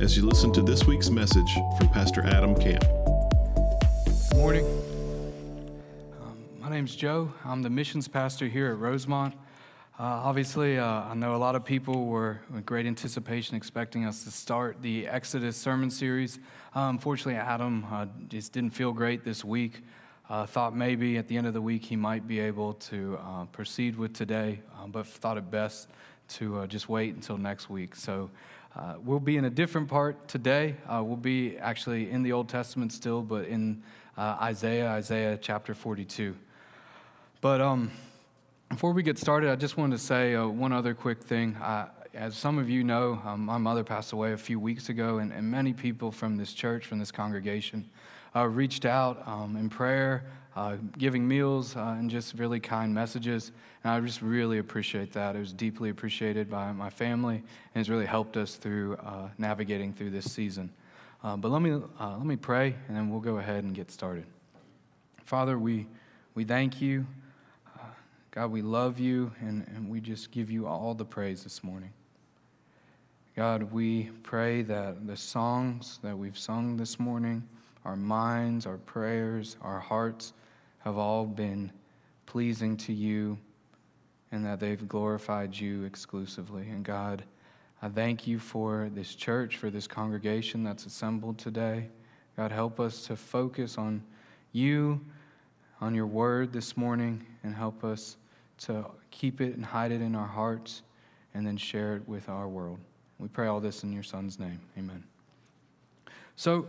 as you listen to this week's message from Pastor Adam Camp. Good morning. Um, my name's Joe. I'm the missions pastor here at Rosemont. Uh, obviously, uh, I know a lot of people were with great anticipation expecting us to start the Exodus sermon series. Uh, unfortunately, Adam uh, just didn't feel great this week. Uh, thought maybe at the end of the week he might be able to uh, proceed with today, but thought it best to just wait until next week. So uh, we'll be in a different part today. Uh, we'll be actually in the Old Testament still, but in uh, Isaiah, Isaiah chapter 42. But um, before we get started, I just wanted to say uh, one other quick thing. as some of you know, um, my mother passed away a few weeks ago, and, and many people from this church, from this congregation, uh, reached out um, in prayer, uh, giving meals, uh, and just really kind messages. And I just really appreciate that. It was deeply appreciated by my family, and it's really helped us through uh, navigating through this season. Uh, but let me, uh, let me pray, and then we'll go ahead and get started. Father, we, we thank you. God, we love you, and, and we just give you all the praise this morning. God, we pray that the songs that we've sung this morning, our minds, our prayers, our hearts have all been pleasing to you and that they've glorified you exclusively. And God, I thank you for this church, for this congregation that's assembled today. God, help us to focus on you, on your word this morning, and help us to keep it and hide it in our hearts and then share it with our world. We pray all this in your son's name. Amen. So,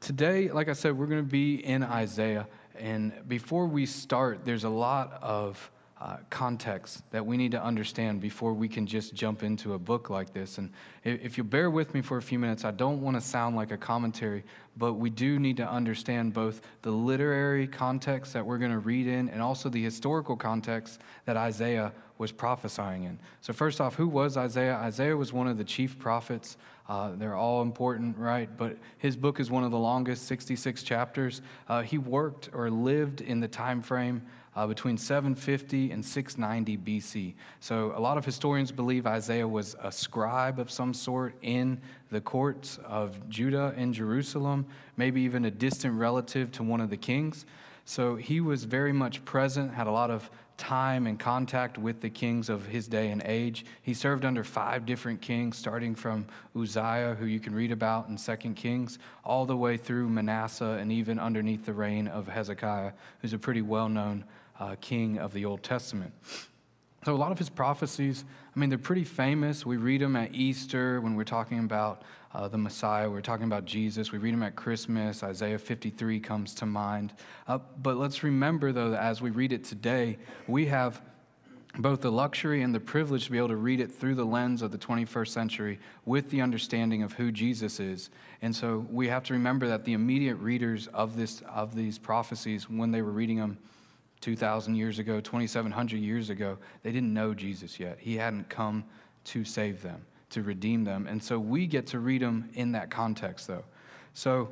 Today, like I said, we're going to be in Isaiah. And before we start, there's a lot of uh, context that we need to understand before we can just jump into a book like this. And if you bear with me for a few minutes, I don't want to sound like a commentary, but we do need to understand both the literary context that we're going to read in and also the historical context that Isaiah was prophesying in. So, first off, who was Isaiah? Isaiah was one of the chief prophets uh, they're all important, right? But his book is one of the longest, 66 chapters. Uh, he worked or lived in the time frame uh, between 750 and 690 BC. So a lot of historians believe Isaiah was a scribe of some sort in the courts of Judah and Jerusalem, maybe even a distant relative to one of the kings. So he was very much present, had a lot of time and contact with the kings of his day and age. He served under five different kings, starting from Uzziah, who you can read about in Second Kings, all the way through Manasseh and even underneath the reign of Hezekiah, who's a pretty well known uh, king of the Old Testament. So, a lot of his prophecies, I mean, they're pretty famous. We read them at Easter when we're talking about uh, the Messiah. We're talking about Jesus. We read them at Christmas. Isaiah 53 comes to mind. Uh, but let's remember, though, that as we read it today, we have both the luxury and the privilege to be able to read it through the lens of the 21st century with the understanding of who Jesus is. And so we have to remember that the immediate readers of, this, of these prophecies, when they were reading them 2,000 years ago, 2,700 years ago, they didn't know Jesus yet. He hadn't come to save them to redeem them. And so we get to read them in that context, though. So,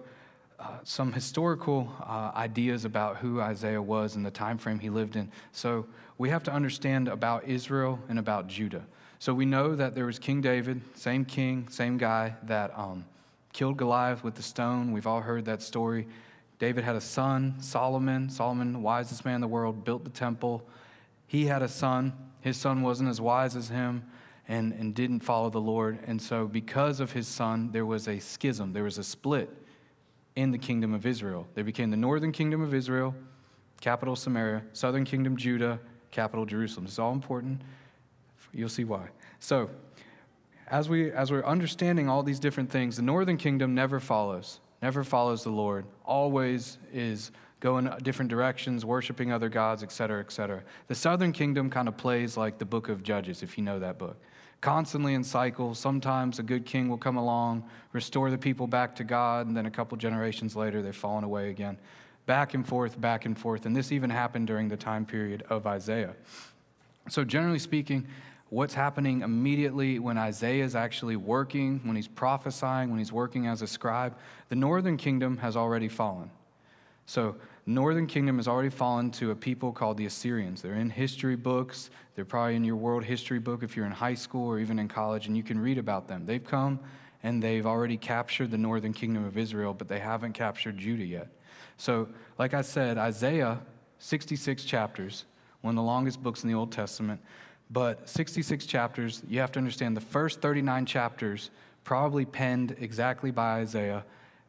uh, some historical uh, ideas about who Isaiah was and the time frame he lived in. So, we have to understand about Israel and about Judah. So, we know that there was King David, same king, same guy that um, killed Goliath with the stone. We've all heard that story. David had a son, Solomon. Solomon, the wisest man in the world, built the temple. He had a son. His son wasn't as wise as him and, and didn't follow the Lord. And so, because of his son, there was a schism, there was a split in the kingdom of Israel. There became the northern kingdom of Israel, capital Samaria, southern kingdom Judah, capital Jerusalem. It's all important. You'll see why. So, as, we, as we're understanding all these different things, the northern kingdom never follows, never follows the Lord, always is going different directions, worshiping other gods, et cetera, et cetera. The southern kingdom kind of plays like the book of Judges, if you know that book. Constantly in cycles. Sometimes a good king will come along, restore the people back to God, and then a couple generations later, they've fallen away again. Back and forth, back and forth. And this even happened during the time period of Isaiah. So, generally speaking, what's happening immediately when Isaiah is actually working, when he's prophesying, when he's working as a scribe, the northern kingdom has already fallen. So, northern kingdom has already fallen to a people called the Assyrians. They're in history books. They're probably in your world history book if you're in high school or even in college, and you can read about them. They've come and they've already captured the northern kingdom of Israel, but they haven't captured Judah yet. So, like I said, Isaiah, 66 chapters, one of the longest books in the Old Testament, but 66 chapters, you have to understand the first 39 chapters probably penned exactly by Isaiah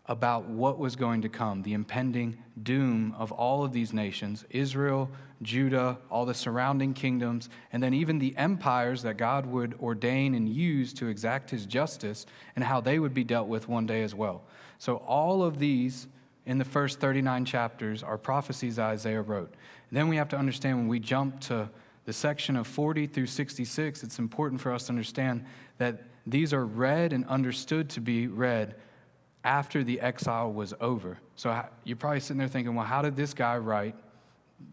about what was going to come, the impending doom of all of these nations Israel, Judah, all the surrounding kingdoms, and then even the empires that God would ordain and use to exact his justice, and how they would be dealt with one day as well. So, all of these in the first 39 chapters are prophecies Isaiah wrote. And then we have to understand when we jump to the section of 40 through 66, it's important for us to understand that these are read and understood to be read after the exile was over. So you're probably sitting there thinking, well, how did this guy write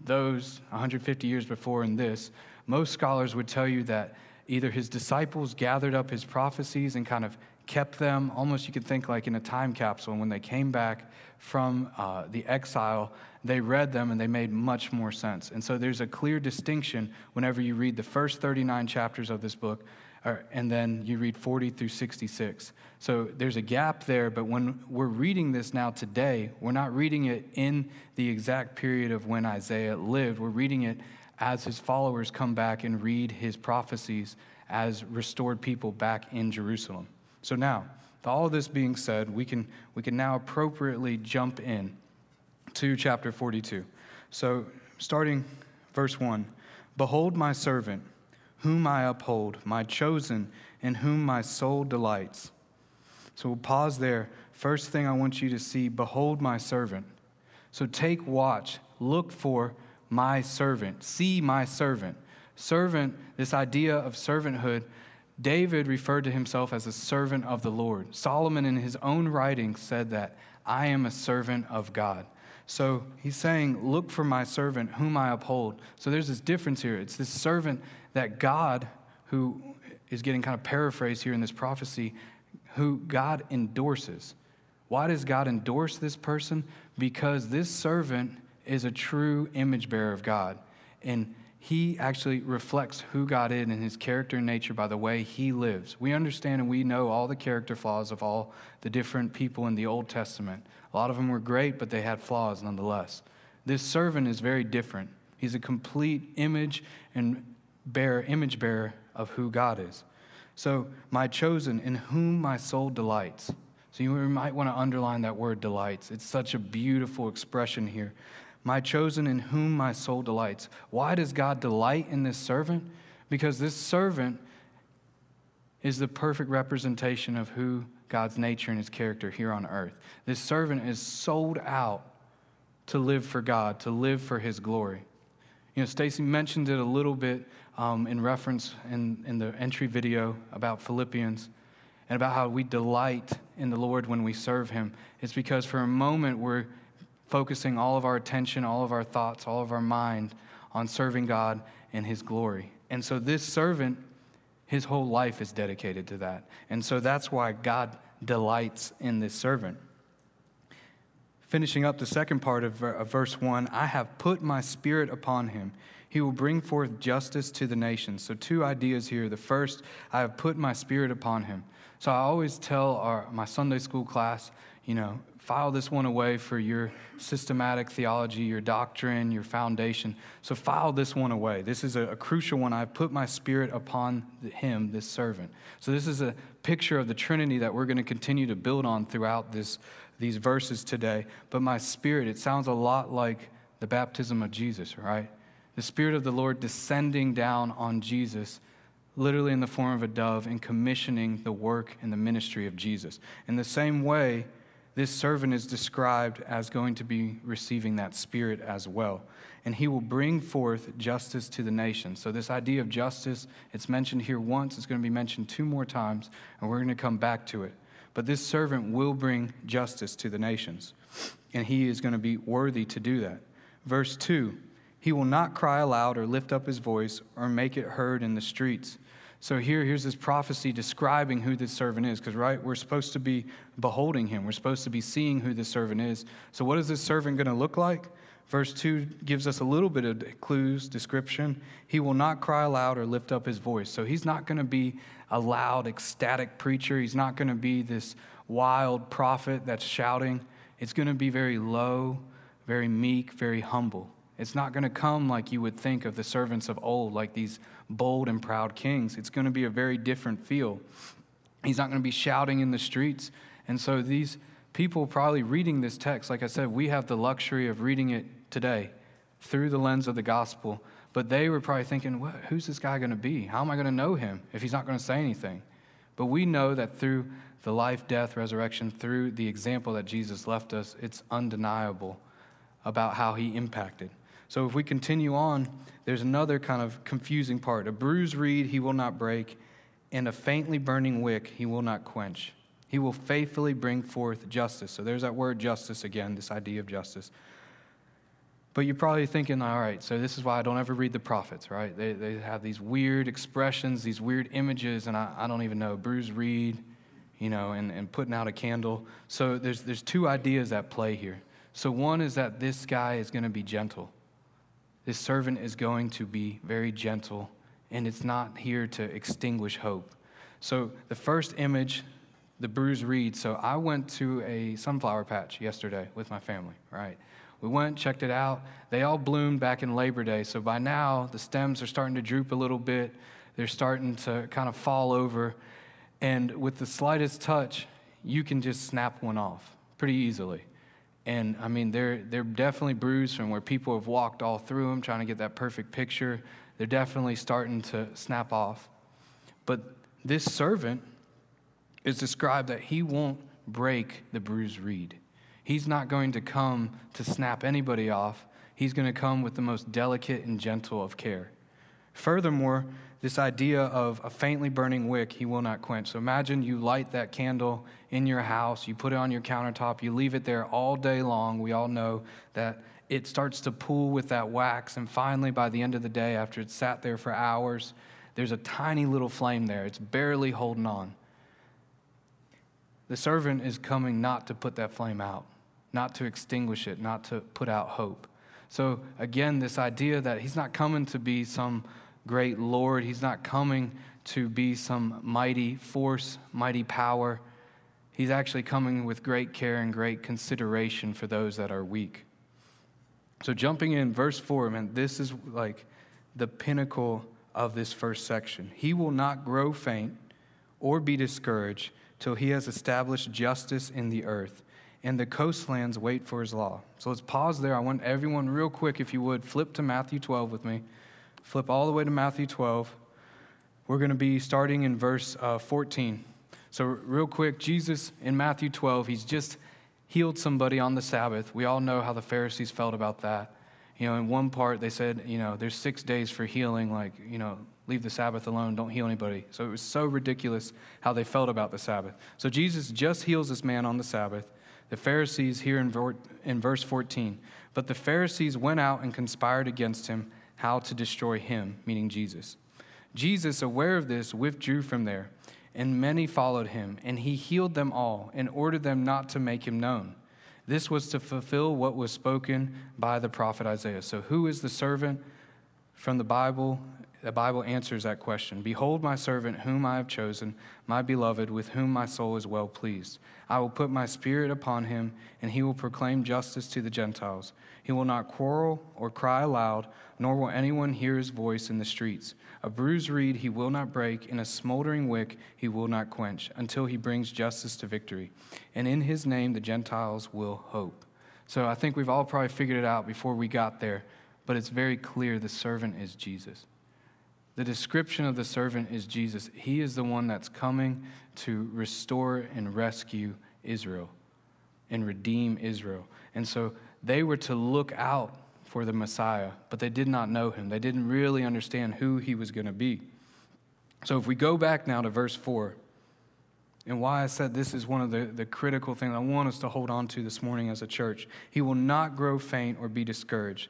those 150 years before in this? Most scholars would tell you that either his disciples gathered up his prophecies and kind of kept them, almost you could think like in a time capsule. And when they came back from uh, the exile, they read them and they made much more sense. And so there's a clear distinction whenever you read the first 39 chapters of this book Uh, and then you read 40 through 66. So there's a gap there, but when we're reading this now today, we're not reading it in the exact period of when Isaiah lived. We're reading it as his followers come back and read his prophecies as restored people back in Jerusalem. So now, with all of this being said, we can, we can now appropriately jump in to chapter 42. So starting verse 1 Behold my servant whom I uphold, my chosen, in whom my soul delights. So we'll pause there. First thing I want you to see behold my servant. So take watch, look for my servant, see my servant. Servant, this idea of servanthood, David referred to himself as a servant of the Lord. Solomon, in his own writings, said that I am a servant of God. So he's saying, Look for my servant, whom I uphold. So there's this difference here. It's this servant that God, who is getting kind of paraphrased here in this prophecy, who God endorses. Why does God endorse this person? Because this servant is a true image bearer of God. And he actually reflects who God is and his character and nature by the way he lives. We understand and we know all the character flaws of all the different people in the Old Testament. A lot of them were great, but they had flaws nonetheless. This servant is very different. He's a complete image and bearer, image bearer of who God is. So, my chosen, in whom my soul delights. So, you might want to underline that word delights. It's such a beautiful expression here. My chosen, in whom my soul delights. Why does God delight in this servant? Because this servant is the perfect representation of who God's nature and his character here on earth. This servant is sold out to live for God, to live for his glory. You know, Stacy mentioned it a little bit um, in reference in, in the entry video about Philippians and about how we delight in the Lord when we serve Him. It's because for a moment we're focusing all of our attention, all of our thoughts, all of our mind on serving God and His glory. And so this servant, his whole life is dedicated to that. And so that's why God delights in this servant. Finishing up the second part of, uh, of verse 1 I have put my spirit upon him. He will bring forth justice to the nations. So, two ideas here. The first, I have put my spirit upon him. So, I always tell our, my Sunday school class, you know, file this one away for your systematic theology, your doctrine, your foundation. So, file this one away. This is a, a crucial one. I put my spirit upon him, this servant. So, this is a picture of the Trinity that we're going to continue to build on throughout this these verses today, but my spirit, it sounds a lot like the baptism of Jesus, right? The Spirit of the Lord descending down on Jesus, literally in the form of a dove, and commissioning the work and the ministry of Jesus. In the same way, this servant is described as going to be receiving that spirit as well. And he will bring forth justice to the nation. So, this idea of justice, it's mentioned here once, it's going to be mentioned two more times, and we're going to come back to it. But this servant will bring justice to the nations, and he is going to be worthy to do that. Verse 2 He will not cry aloud or lift up his voice or make it heard in the streets. So here, here's this prophecy describing who this servant is, because right, we're supposed to be beholding him. We're supposed to be seeing who this servant is. So what is this servant going to look like? Verse 2 gives us a little bit of clues, description. He will not cry aloud or lift up his voice. So he's not going to be a loud, ecstatic preacher. He's not going to be this wild prophet that's shouting. It's going to be very low, very meek, very humble. It's not going to come like you would think of the servants of old, like these bold and proud kings. It's going to be a very different feel. He's not going to be shouting in the streets. And so these people probably reading this text, like I said, we have the luxury of reading it today through the lens of the gospel. But they were probably thinking, who's this guy going to be? How am I going to know him if he's not going to say anything? But we know that through the life, death, resurrection, through the example that Jesus left us, it's undeniable about how he impacted. So if we continue on, there's another kind of confusing part. A bruised reed he will not break, and a faintly burning wick he will not quench. He will faithfully bring forth justice. So there's that word justice again, this idea of justice. But you're probably thinking, all right, so this is why I don't ever read the prophets, right? They, they have these weird expressions, these weird images, and I, I don't even know, bruised reed, you know, and, and putting out a candle. So there's, there's two ideas at play here. So one is that this guy is going to be gentle. This servant is going to be very gentle, and it's not here to extinguish hope. So, the first image, the bruised reed. So, I went to a sunflower patch yesterday with my family, right? We went, checked it out. They all bloomed back in Labor Day. So, by now, the stems are starting to droop a little bit. They're starting to kind of fall over. And with the slightest touch, you can just snap one off pretty easily. And I mean, they're, they're definitely bruised from where people have walked all through them, trying to get that perfect picture. They're definitely starting to snap off. But this servant is described that he won't break the bruised reed. He's not going to come to snap anybody off. He's going to come with the most delicate and gentle of care. Furthermore, this idea of a faintly burning wick he will not quench. So imagine you light that candle in your house, you put it on your countertop, you leave it there all day long. We all know that it starts to pool with that wax, and finally, by the end of the day, after it's sat there for hours, there's a tiny little flame there. It's barely holding on. The servant is coming not to put that flame out, not to extinguish it, not to put out hope. So, again, this idea that he's not coming to be some great Lord. He's not coming to be some mighty force, mighty power. He's actually coming with great care and great consideration for those that are weak. So, jumping in, verse 4, man, this is like the pinnacle of this first section. He will not grow faint or be discouraged till he has established justice in the earth, and the coastlands wait for his law. So, let's pause there. I want everyone, real quick, if you would, flip to Matthew 12 with me. Flip all the way to Matthew 12. We're going to be starting in verse uh, 14. So, real quick, Jesus in Matthew 12, he's just healed somebody on the Sabbath. We all know how the Pharisees felt about that. You know, in one part, they said, you know, there's six days for healing, like, you know, leave the Sabbath alone, don't heal anybody. So it was so ridiculous how they felt about the Sabbath. So Jesus just heals this man on the Sabbath. The Pharisees, here in, verse 14, but the Pharisees went out and conspired against him how to destroy him, meaning Jesus. Jesus, aware of this, withdrew from there, and many followed him, and he healed them all and ordered them not to make him known. This was to fulfill what was spoken by the prophet Isaiah. So, who is the servant from the Bible the Bible answers that question. Behold, my servant, whom I have chosen, my beloved, with whom my soul is well pleased. I will put my spirit upon him, and he will proclaim justice to the Gentiles. He will not quarrel or cry aloud, nor will anyone hear his voice in the streets. A bruised reed he will not break, and a smoldering wick he will not quench, until he brings justice to victory. And in his name the Gentiles will hope. So I think we've all probably figured it out before we got there, but it's very clear the servant is Jesus. The description of the servant is Jesus. He is the one that's coming to restore and rescue Israel. and redeem Israel. And so they were to look out for the Messiah, but they did not know him. They didn't really understand who he was going to be. So if we go back now to verse 4, and why I said this is one of the, the critical things I want us to hold on to this morning as a church. He will not grow faint or be discouraged.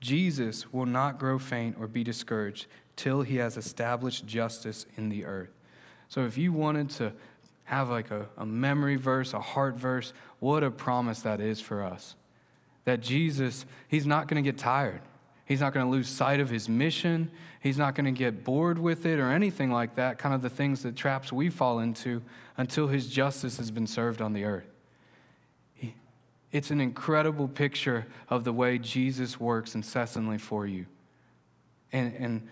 Jesus will not grow faint or be discouraged till he has established justice in the earth. So if you wanted to have like a, a memory verse, a heart verse, what a promise that is for us. That Jesus, he's not going to get tired. He's not going to lose sight of his mission. He's not going to get bored with it or anything like that, kind of the things that traps we fall into until his justice has been served on the earth. It's an incredible picture of the way Jesus works incessantly for you. And, and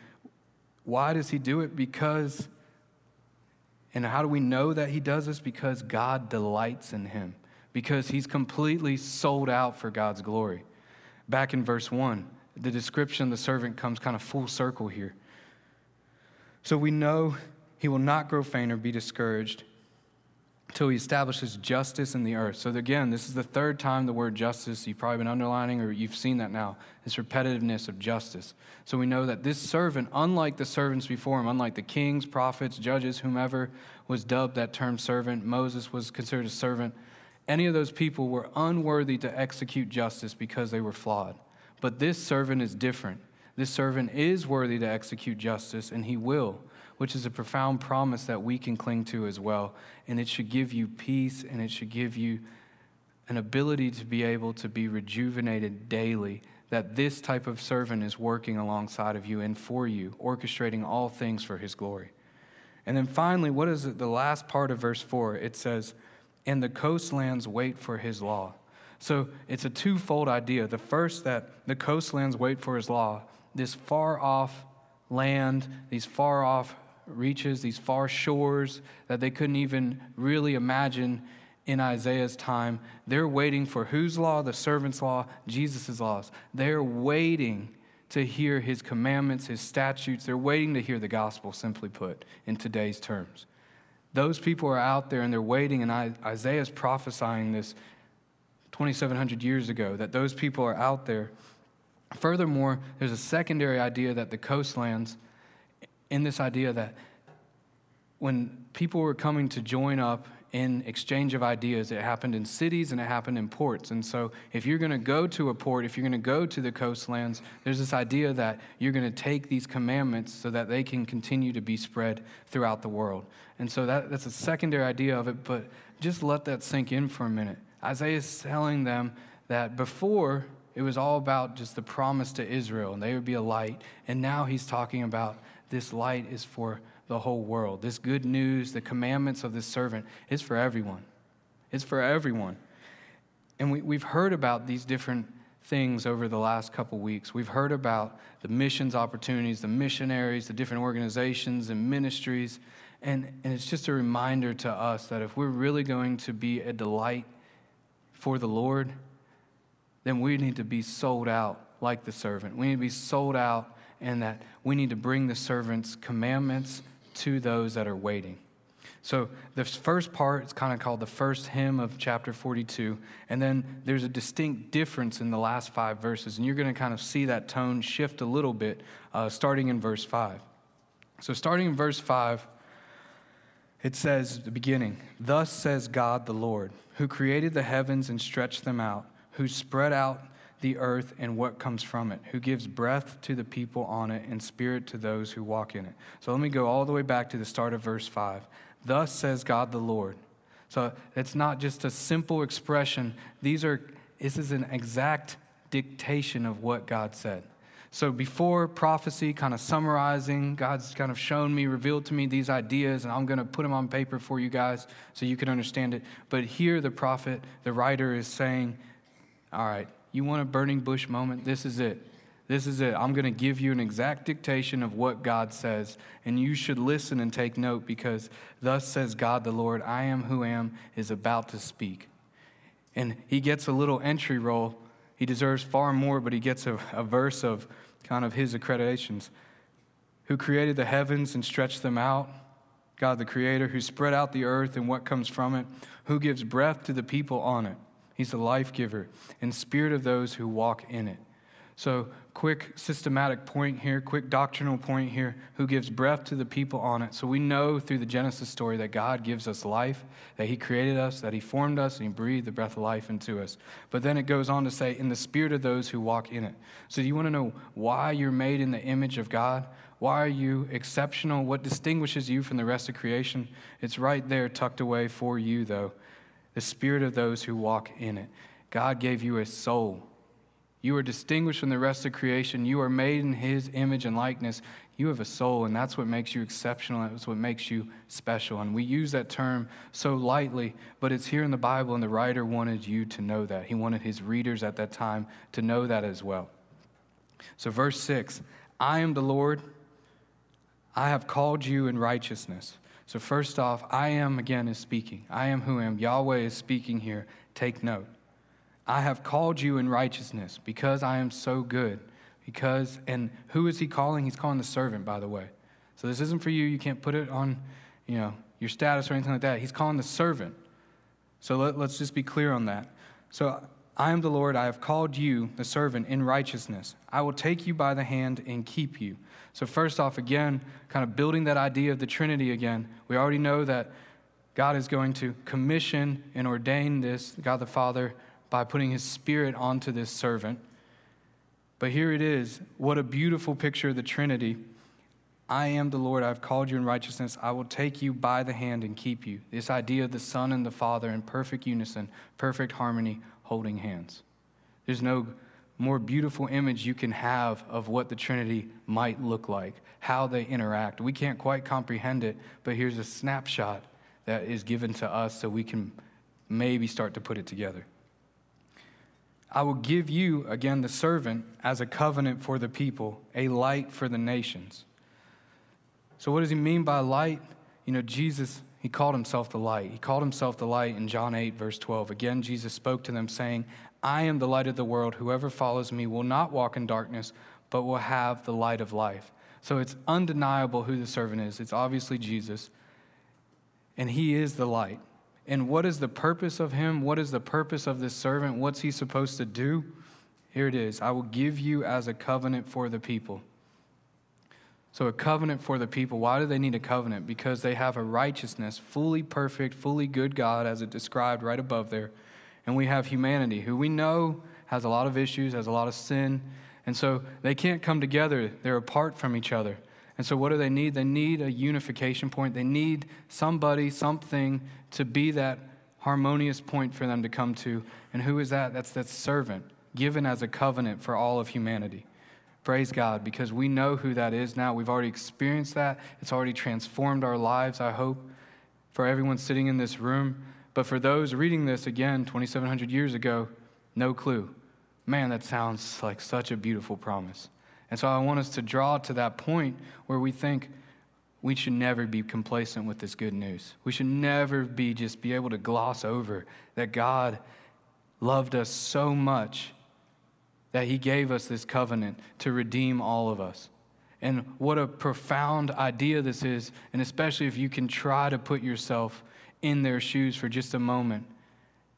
why does he do it? Because, and how do we know that he does this? Because God delights in him, because he's completely sold out for God's glory. Back in verse 1, the description of the servant comes kind of full circle here. So we know he will not grow faint or be discouraged until he establishes justice in the earth. So, again, this is the third time the word justice, you've probably been underlining or you've seen that now, this repetitiveness of justice. So, we know that this servant, unlike the servants before him, unlike the kings, prophets, judges, whomever was dubbed that term servant, Moses was considered a servant, any of those people were unworthy to execute justice because they were flawed. But this servant is different. This servant is worthy to execute justice, and he will which is a profound promise that we can cling to as well. And it should give you peace and it should give you an ability to be able to be rejuvenated daily. That this type of servant is working alongside of you and for you, orchestrating all things for his glory. And then finally, what is it? The last part of verse 4 it says, And the coastlands wait for his law. So it's a twofold idea. The first, that the coastlands wait for his law, this far off land, these far off reaches, these far shores that they couldn't even really imagine in Isaiah's time. They're waiting for whose law? The servant's law, Jesus' laws. They're waiting to hear his commandments, his statutes. They're waiting to hear the gospel, simply put, in today's terms. Those people are out there and they're waiting, and Isaiah's prophesying this 2,700 years ago that those people are out there. Furthermore, there's a secondary idea that the coastlands in this idea that when people were coming to join up in exchange of ideas, it happened in cities and it happened in ports. And so, if you're going to go to a port, if you're going to go to the coastlands, there's this idea that you're going to take these commandments so that they can continue to be spread throughout the world. And so, that, that's a secondary idea of it, but just let that sink in for a minute. Isaiah is telling them that before it was all about just the promise to Israel and they would be a light. And now he's talking about this light is for the whole world. This good news, the commandments of this servant, is for everyone. It's for everyone. And we, we've heard about these different things over the last couple weeks. We've heard about the missions opportunities, the missionaries, the different organizations and ministries. And, and it's just a reminder to us that if we're really going to be a delight for the Lord, then we need to be sold out like the servant. We need to be sold out and that we need to bring the servant's commandments to those that are waiting. So the first part is kind of called the first hymn of chapter 42. And then there's a distinct difference in the last five verses. And you're going to kind of see that tone shift a little bit uh, starting in verse 5. So starting in verse 5, it says, the beginning, Thus says God the Lord, who created the heavens and stretched them out, who spread out the earth and what comes from it, who gives breath to the people on it and spirit to those who walk in it. So let me go all the way back to the start of verse 5. Thus says God the Lord. So it's not just a simple expression. These are this is an exact dictation of what God said. So before prophecy, kind of summarizing, God's kind of shown me, revealed to me these ideas, and I'm going to put them on paper for you guys so you can understand it. But here, the prophet, the writer is saying, All right, you want a burning bush moment? This is it. This is it. I'm going to give you an exact dictation of what God says, and you should listen and take note because thus says God the Lord, I am who am, is about to speak. And he gets a little entry roll. He deserves far more, but he gets a, a verse of kind of his accreditations. Who created the heavens and stretched them out? God the Creator, who spread out the earth and what comes from it, who gives breath to the people on it He's the life giver and spirit of those who walk in it. So, quick systematic point here, quick doctrinal point here, who gives breath to the people on it. So, we know through the Genesis story that God gives us life, that He created us, that He formed us, and He breathed the breath of life into us. But then it goes on to say, in the spirit of those who walk in it. So, do you want to know why you're made in the image of God? Why are you exceptional? What distinguishes you from the rest of creation? It's right there, tucked away for you, though. The spirit of those who walk in it. God gave you a soul you are distinguished from the rest of creation. You are made in His image and likeness. You have a soul, and that's what makes you exceptional. That's what makes you special. And we use that term so lightly, but it's here in the Bible, and the writer wanted you to know that. He wanted his readers at that time to know that as well. So, verse 6 I am the Lord, I have called you in righteousness. So, first off, I am again is speaking. I am who I am. Yahweh is speaking here. Take note. I have called you in righteousness because I am so good. Because, and who is he calling? He's calling the servant, by the way. So this isn't for you. You can't put it on, you know, your status or anything like that. He's calling the servant. So let, let's just be clear on that. So I am the Lord. I have called you, the servant, in righteousness. I will take you by the hand and keep you. So, first off, again, kind of building that idea of the Trinity again, we already know that God is going to commission and ordain this, God the Father, by putting his spirit onto this servant. But here it is. What a beautiful picture of the Trinity. I am the Lord. I've called you in righteousness. I will take you by the hand and keep you. This idea of the Son and the Father in perfect unison, perfect harmony, holding hands. There's no more beautiful image you can have of what the Trinity might look like, how they interact. We can't quite comprehend it, but here's a snapshot that is given to us so we can maybe start to put it together. I will give you, again, the servant, as a covenant for the people, a light for the nations. So, what does he mean by light? You know, Jesus, he called himself the light. He called himself the light in John 8, verse 12. Again, Jesus spoke to them, saying, I am the light of the world. Whoever follows me will not walk in darkness, but will have the light of life. So, it's undeniable who the servant is. It's obviously Jesus, and he is the light. And what is the purpose of him? What is the purpose of this servant? What's he supposed to do? Here it is I will give you as a covenant for the people. So, a covenant for the people. Why do they need a covenant? Because they have a righteousness, fully perfect, fully good God, as it described right above there. And we have humanity, who we know has a lot of issues, has a lot of sin. And so they can't come together, they're apart from each other. And so, what do they need? They need a unification point. They need somebody, something to be that harmonious point for them to come to. And who is that? That's that servant given as a covenant for all of humanity. Praise God, because we know who that is now. We've already experienced that. It's already transformed our lives, I hope, for everyone sitting in this room. But for those reading this again, 2,700 years ago, no clue. Man, that sounds like such a beautiful promise. And so I want us to draw to that point where we think we should never be complacent with this good news. We should never be just be able to gloss over that God loved us so much that he gave us this covenant to redeem all of us. And what a profound idea this is, and especially if you can try to put yourself in their shoes for just a moment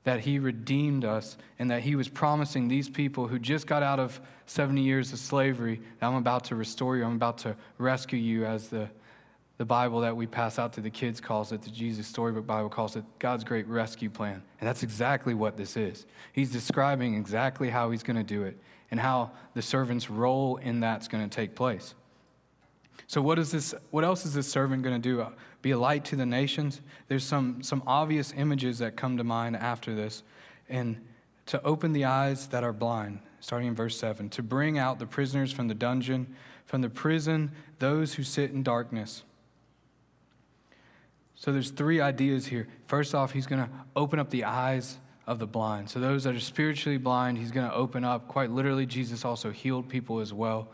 that he redeemed us and that he was promising these people who just got out of 70 years of slavery that I'm about to restore you, I'm about to rescue you, as the, the Bible that we pass out to the kids calls it, the Jesus Storybook Bible calls it, God's great rescue plan. And that's exactly what this is. He's describing exactly how he's going to do it and how the servant's role in that's going to take place. So what is this what else is this servant going to do? Uh, be a light to the nations? There's some some obvious images that come to mind after this. And to open the eyes that are blind, starting in verse 7, to bring out the prisoners from the dungeon, from the prison, those who sit in darkness. So there's three ideas here. First off, he's going to open up the eyes of the blind. So those that are spiritually blind, he's going to open up. Quite literally, Jesus also healed people as well.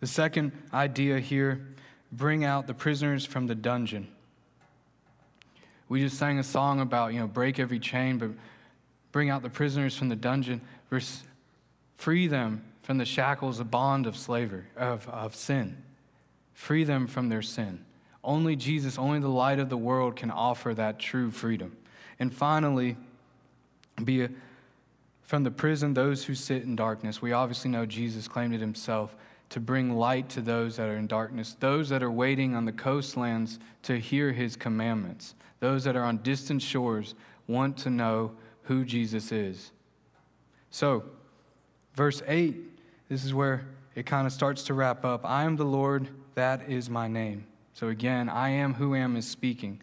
The second idea here bring out the prisoners from the dungeon. We just sang a song about, you know, break every chain, but bring out the prisoners from the dungeon, free them from the shackles, the bond of slavery, of, of sin. Free them from their sin. Only Jesus, only the light of the world can offer that true freedom. And finally, be a, from the prison those who sit in darkness. We obviously know Jesus claimed it himself to bring light to those that are in darkness, those that are waiting on the coastlands to hear his commandments, those that are on distant shores want to know who Jesus is. So, verse 8, this is where it kind of starts to wrap up. I am the Lord, that is my name. So, again, I am who am is speaking.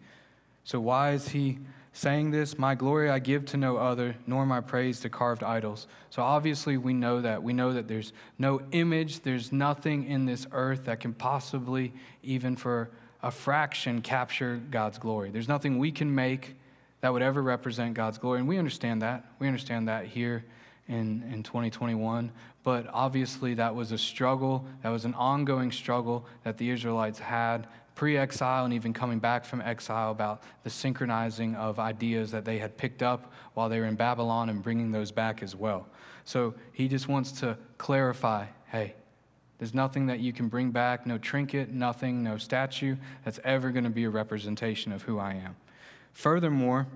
So, why is he saying this? My glory I give to no other, nor my praise to carved idols. So, obviously, we know that. We know that there's no image, there's nothing in this earth that can possibly, even for a fraction, capture God's glory. There's nothing we can make that would ever represent God's glory. And we understand that. We understand that here in, in 2021. But obviously, that was a struggle. That was an ongoing struggle that the Israelites had pre exile and even coming back from exile about the synchronizing of ideas that they had picked up while they were in Babylon and bringing those back as well. So he just wants to clarify hey, there's nothing that you can bring back, no trinket, nothing, no statue that's ever going to be a representation of who I am. Furthermore,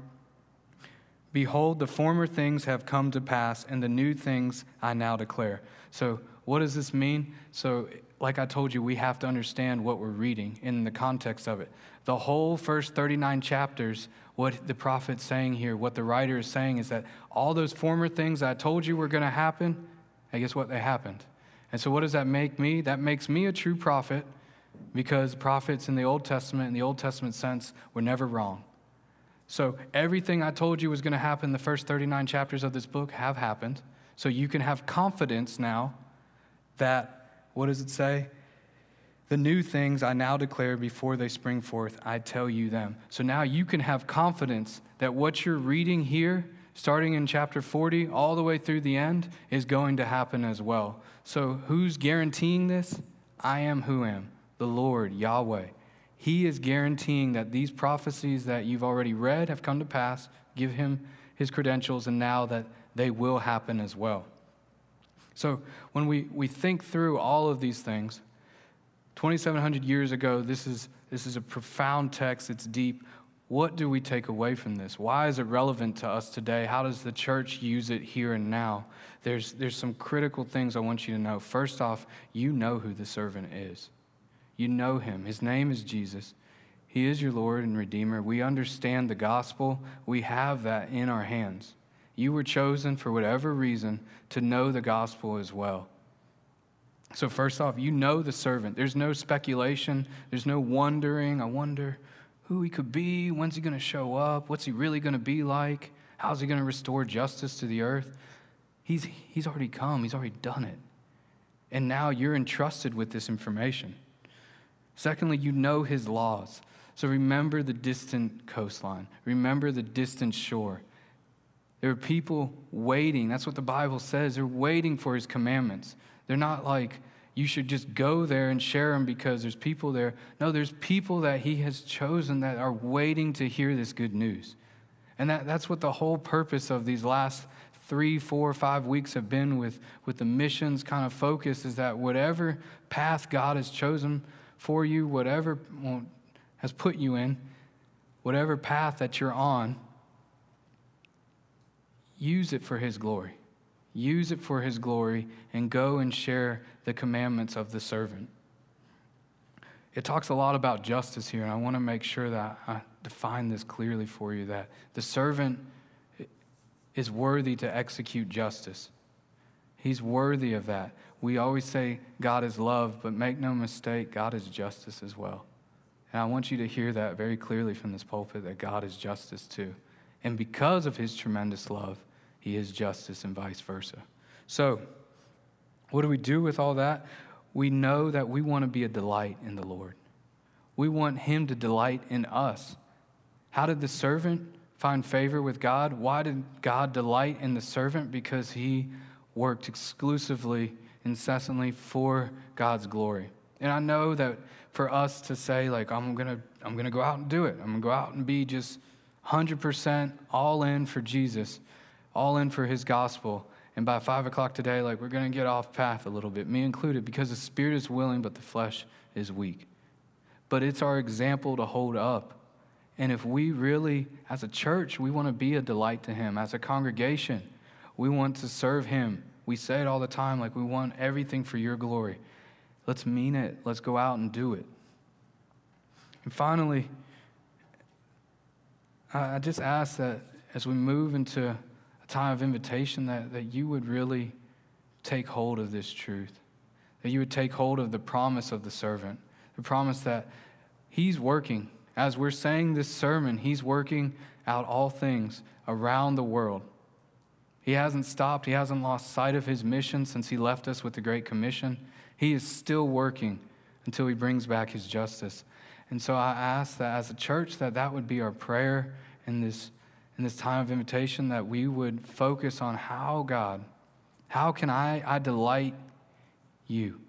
behold, the former things have come to pass, and the new things I now declare. So, what does this mean? So, like I told you, we have to understand what we're reading in the context of it. The whole first 39 chapters, what the prophet's saying here, what the writer is saying is that all those former things I told you were going to happen, I guess what they happened. And so, what does that make me? That makes me a true prophet because prophets in the Old Testament, in the Old Testament sense, were never wrong. So everything I told you was going to happen the first 39 chapters of this book have happened. So you can have confidence now that, what does it say? The new things I now declare before they spring forth, I tell you them. So now you can have confidence that what you're reading here, starting in chapter 40 all the way through the end, is going to happen as well. So who's guaranteeing this? I am who am, the Lord, Yahweh. He is guaranteeing that these prophecies that you've already read have come to pass. Give him his credentials, and now that they will happen as well. So when we, we think through all of these things, 2,700 years ago, this is, this is a profound text, it's deep. What do we take away from this? Why is it relevant to us today? How does the church use it here and now? There's, there's some critical things I want you to know. First off, you know who the servant is. You know him. His name is Jesus. He is your Lord and Redeemer. We understand the gospel. We have that in our hands. You were chosen for whatever reason to know the gospel as well. So, first off, you know the servant. There's no speculation, there's no wondering. I wonder who he could be. When's he going to show up? What's he really going to be like? How's he going to restore justice to the earth? He's, he's already come, he's already done it. And now you're entrusted with this information. Secondly, you know his laws. So remember the distant coastline, remember the distant shore. There are people waiting. That's what the Bible says. They're waiting for his commandments. They're not like, you should just go there and share them because there's people there. No, there's people that he has chosen that are waiting to hear this good news. And that, that's what the whole purpose of these last three, four, five weeks have been with, with the missions kind of focus is that whatever path God has chosen for you, whatever has put you in, whatever path that you're on, use it for His glory. Use it for His glory and go and share the commandments of the servant. It talks a lot about justice here, and I want to make sure that I define this clearly for you that the servant is worthy to execute justice. He's worthy of that. We always say God is love, but make no mistake, God is justice as well. And I want you to hear that very clearly from this pulpit that God is justice too. And because of his tremendous love, he is justice and vice versa. So, what do we do with all that? We know that we want to be a delight in the Lord. We want him to delight in us. How did the servant find favor with God? Why did God delight in the servant? Because he worked exclusively incessantly for God's glory. And I know that for us to say, like, I'm going to I'm to go out and do it, I'm going to go out and be just 100% all in for Jesus, all in for his gospel. And by five o'clock today, like, we're going to get off path a little bit, me included, because the spirit is willing, but the flesh is weak. But it's our example to hold up. And if we really, as a church, we want to be a delight to him, as a congregation, We want to serve Him. We say it all the time like we want everything for your glory. Let's mean it. Let's go out and do it. And finally, I just ask that as we move into time of invitation, that, that you would really take hold of this truth, that you would take hold of the promise of the servant, the promise that He's working. As we're saying this sermon, He's working out all things around the world. He hasn't stopped, He hasn't lost sight of His mission since He left us with the Great Commission. He is still working until He brings back His justice. And so I ask that as a church that that would be our prayer in this, in this time of invitation, that we would focus on how, God, how can I, I delight you?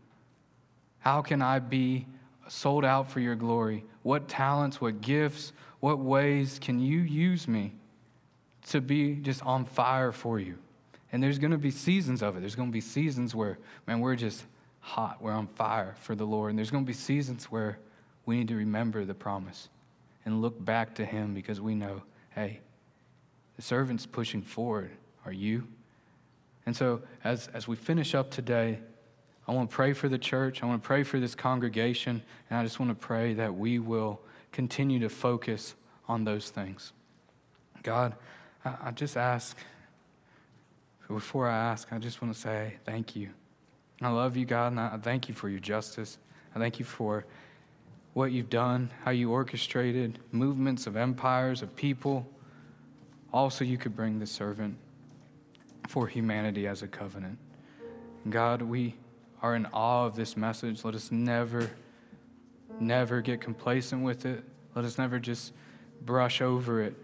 How can I be sold out for your glory? What talents, what gifts, what ways can you use me to be just on fire for you? And there's going to be seasons of it. There's going to be seasons where, man, we're just hot. We're on fire for the Lord. And there's going to be seasons where we need to remember the promise and look back to Him because we know, hey, the servant's pushing forward. Are you? And so, as, as we finish up today, I want to pray for the church. I want to pray for this congregation. And I just want to pray that we will continue to focus on those things. God, I, I just ask, before I ask, I just want to say thank you. I love you, God, and I thank you for your justice. I thank you for what you've done, how you orchestrated movements of empires, of people. Also, you could bring the servant for humanity as a covenant. God, we are in awe of this message. Let us never, never get complacent with it. Let us never just brush over it.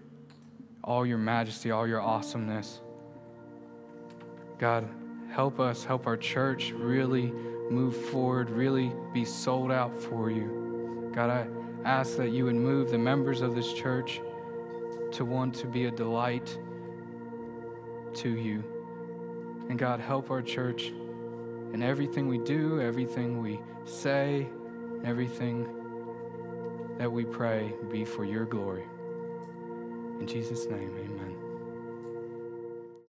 All your majesty, all your awesomeness. God, help us, help our church really move forward, really be sold out for you. God, I ask that you would move the members of this church to want to be a delight to you. And God, help our church in everything we do, everything we say, everything that we pray be for your glory. In Jesus' name, amen.